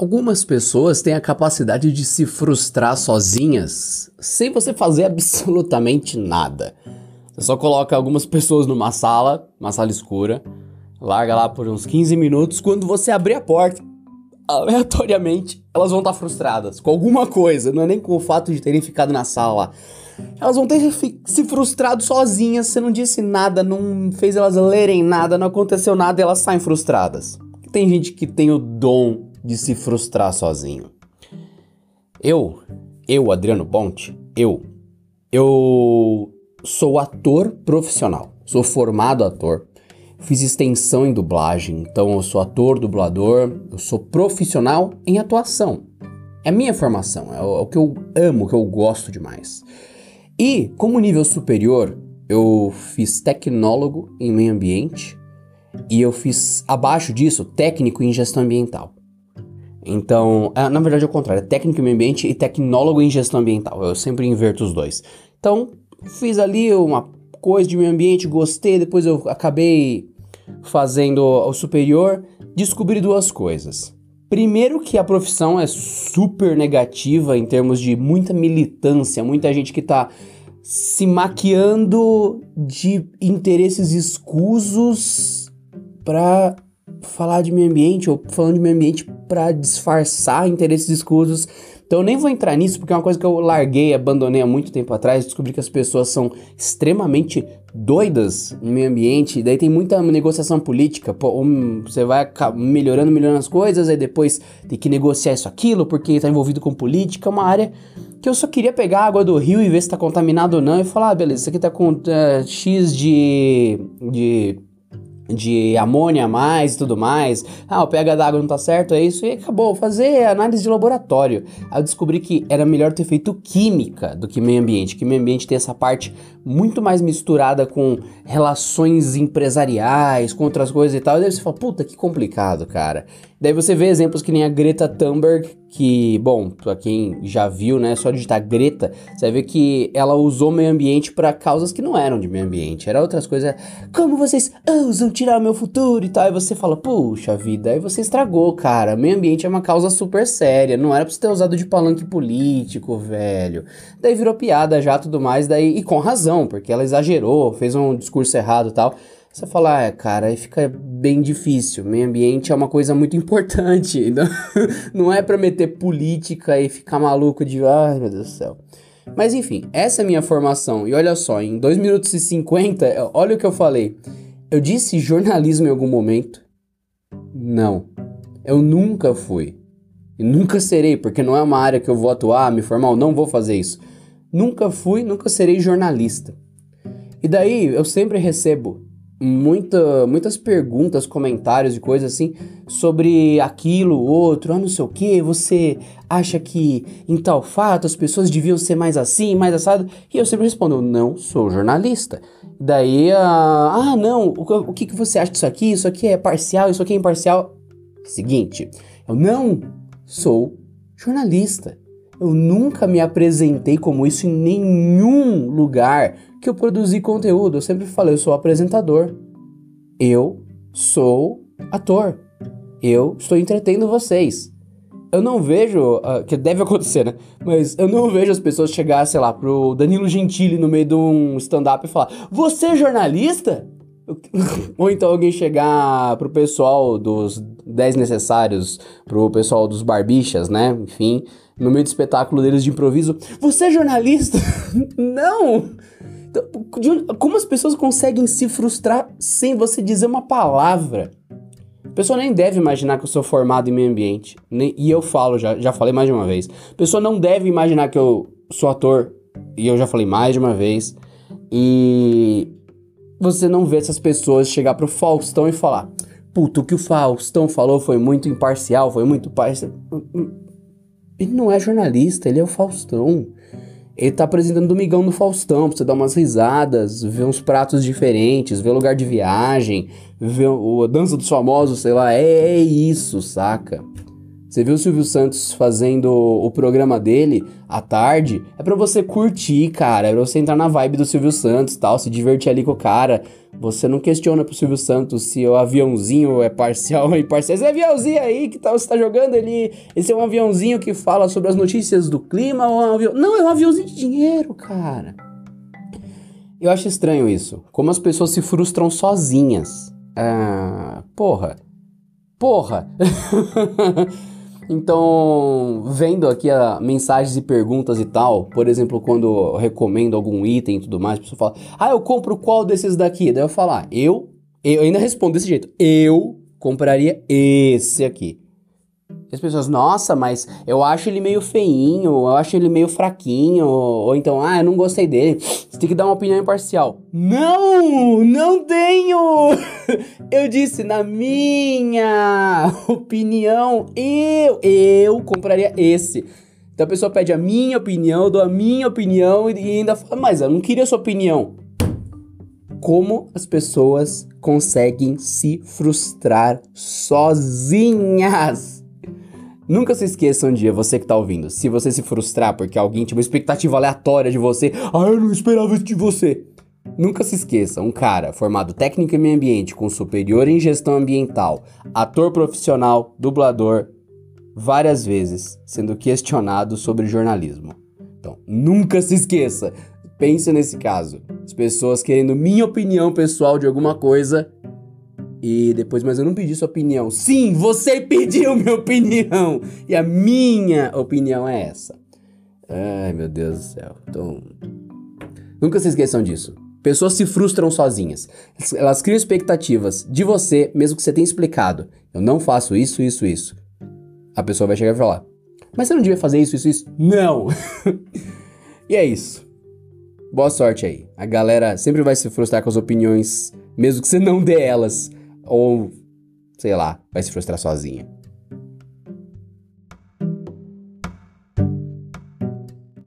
Algumas pessoas têm a capacidade de se frustrar sozinhas sem você fazer absolutamente nada. Você só coloca algumas pessoas numa sala, uma sala escura, larga lá por uns 15 minutos. Quando você abrir a porta, aleatoriamente, elas vão estar frustradas com alguma coisa, não é nem com o fato de terem ficado na sala. Elas vão ter se frustrado sozinhas, você não disse nada, não fez elas lerem nada, não aconteceu nada e elas saem frustradas. Tem gente que tem o dom de se frustrar sozinho. Eu, eu, Adriano Ponte, eu, eu sou ator profissional, sou formado ator, fiz extensão em dublagem, então eu sou ator, dublador, eu sou profissional em atuação. É minha formação, é é o que eu amo, o que eu gosto demais. E, como nível superior, eu fiz tecnólogo em meio ambiente e eu fiz, abaixo disso, técnico em gestão ambiental. Então, é, na verdade é o contrário, é técnico em meio ambiente e tecnólogo em gestão ambiental. Eu sempre inverto os dois. Então, fiz ali uma coisa de meio ambiente, gostei, depois eu acabei fazendo o superior, descobri duas coisas. Primeiro que a profissão é super negativa em termos de muita militância, muita gente que tá se maquiando de interesses escusos para falar de meio ambiente ou falando de meio ambiente para disfarçar interesses escusos. Então eu nem vou entrar nisso porque é uma coisa que eu larguei, abandonei há muito tempo atrás, descobri que as pessoas são extremamente doidas no meio ambiente, daí tem muita negociação política, pô, você vai melhorando, melhorando as coisas, aí depois tem que negociar isso aquilo porque está envolvido com política, é uma área que eu só queria pegar a água do rio e ver se está contaminado ou não e falar, ah, beleza, isso aqui está com uh, X de, de de amônia a mais e tudo mais. Ah, o pH da água não tá certo, é isso, e acabou. Fazer análise de laboratório. Aí eu descobri que era melhor ter feito química do que meio ambiente, que meio ambiente tem essa parte muito mais misturada com relações empresariais, com outras coisas e tal. E daí você fala, puta, que complicado, cara. Daí você vê exemplos que nem a Greta Thunberg, que, bom, pra quem já viu, né, só digitar Greta, você vai ver que ela usou meio ambiente para causas que não eram de meio ambiente, era outras coisas, como vocês ousam tirar meu futuro e tal, e você fala, puxa vida, aí você estragou, cara, meio ambiente é uma causa super séria, não era pra você ter usado de palanque político, velho. Daí virou piada já, tudo mais, daí, e com razão, porque ela exagerou, fez um discurso errado e tal, você fala, ah, cara, aí fica bem difícil. Meio ambiente é uma coisa muito importante. Então, não é para meter política e ficar maluco de, ai meu Deus do céu. Mas enfim, essa é a minha formação. E olha só, em 2 minutos e 50, olha o que eu falei. Eu disse jornalismo em algum momento? Não. Eu nunca fui. E nunca serei, porque não é uma área que eu vou atuar, me formar, não vou fazer isso. Nunca fui, nunca serei jornalista. E daí eu sempre recebo muita, muitas perguntas, comentários e coisas assim sobre aquilo, outro, ah, não sei o que, você acha que em tal fato as pessoas deviam ser mais assim, mais assado? E eu sempre respondo, não sou jornalista. Daí, ah, ah não, o, o que, que você acha disso aqui? Isso aqui é parcial, isso aqui é imparcial. Seguinte, eu não sou jornalista. Eu nunca me apresentei como isso em nenhum lugar que eu produzi conteúdo. Eu sempre falei, eu sou apresentador. Eu sou ator. Eu estou entretendo vocês. Eu não vejo, uh, que deve acontecer, né? Mas eu não vejo as pessoas chegar, sei lá, pro Danilo Gentili no meio de um stand-up e falar: Você é jornalista? Ou então alguém chegar pro pessoal dos 10 necessários, pro pessoal dos barbichas, né? Enfim, no meio do espetáculo deles de improviso: Você é jornalista? não! Como as pessoas conseguem se frustrar sem você dizer uma palavra? A pessoa nem deve imaginar que eu sou formado em meio ambiente. Nem, e eu falo, já, já falei mais de uma vez. A pessoa não deve imaginar que eu sou ator. E eu já falei mais de uma vez. E você não vê essas pessoas chegar pro Faustão e falar: Puto, o que o Faustão falou foi muito imparcial, foi muito parcial. Ele não é jornalista, ele é o Faustão. Ele tá apresentando Domingão no Faustão, pra você dar umas risadas, ver uns pratos diferentes, ver lugar de viagem, ver o, a dança dos famosos, sei lá, é, é isso, saca? Você viu o Silvio Santos fazendo o programa dele à tarde? É para você curtir, cara. É pra você entrar na vibe do Silvio Santos tal, se divertir ali com o cara. Você não questiona pro Silvio Santos se o aviãozinho é parcial ou imparcial. Esse aviãozinho aí que tá, você tá jogando, ele, esse é um aviãozinho que fala sobre as notícias do clima ou é um avião... Não, é um aviãozinho de dinheiro, cara. Eu acho estranho isso. Como as pessoas se frustram sozinhas. Ah, porra. Porra. Então, vendo aqui a mensagens e perguntas e tal, por exemplo, quando eu recomendo algum item e tudo mais, a pessoa fala: "Ah, eu compro qual desses daqui?" Daí eu falar: ah, "Eu, eu ainda respondo desse jeito. Eu compraria esse aqui." E as pessoas, nossa, mas eu acho ele meio feinho, eu acho ele meio fraquinho, ou então, ah, eu não gostei dele. Você tem que dar uma opinião imparcial. Não, não tenho! Eu disse, na minha opinião, eu, eu compraria esse. Então a pessoa pede a minha opinião, eu dou a minha opinião e ainda fala, mas eu não queria a sua opinião. Como as pessoas conseguem se frustrar sozinhas? Nunca se esqueça um dia, você que tá ouvindo, se você se frustrar porque alguém tinha uma expectativa aleatória de você, ah, eu não esperava isso de você. Nunca se esqueça, um cara formado técnico em meio ambiente, com superior em gestão ambiental, ator profissional, dublador, várias vezes sendo questionado sobre jornalismo. Então, nunca se esqueça, pense nesse caso. As pessoas querendo minha opinião pessoal de alguma coisa e depois, mas eu não pedi sua opinião. Sim, você pediu minha opinião. E a minha opinião é essa. Ai, meu Deus do céu. Então, nunca se esqueçam disso. Pessoas se frustram sozinhas. Elas criam expectativas de você, mesmo que você tenha explicado. Eu não faço isso, isso, isso. A pessoa vai chegar e falar: Mas você não devia fazer isso, isso, isso? Não! e é isso. Boa sorte aí. A galera sempre vai se frustrar com as opiniões, mesmo que você não dê elas ou sei lá, vai se frustrar sozinha.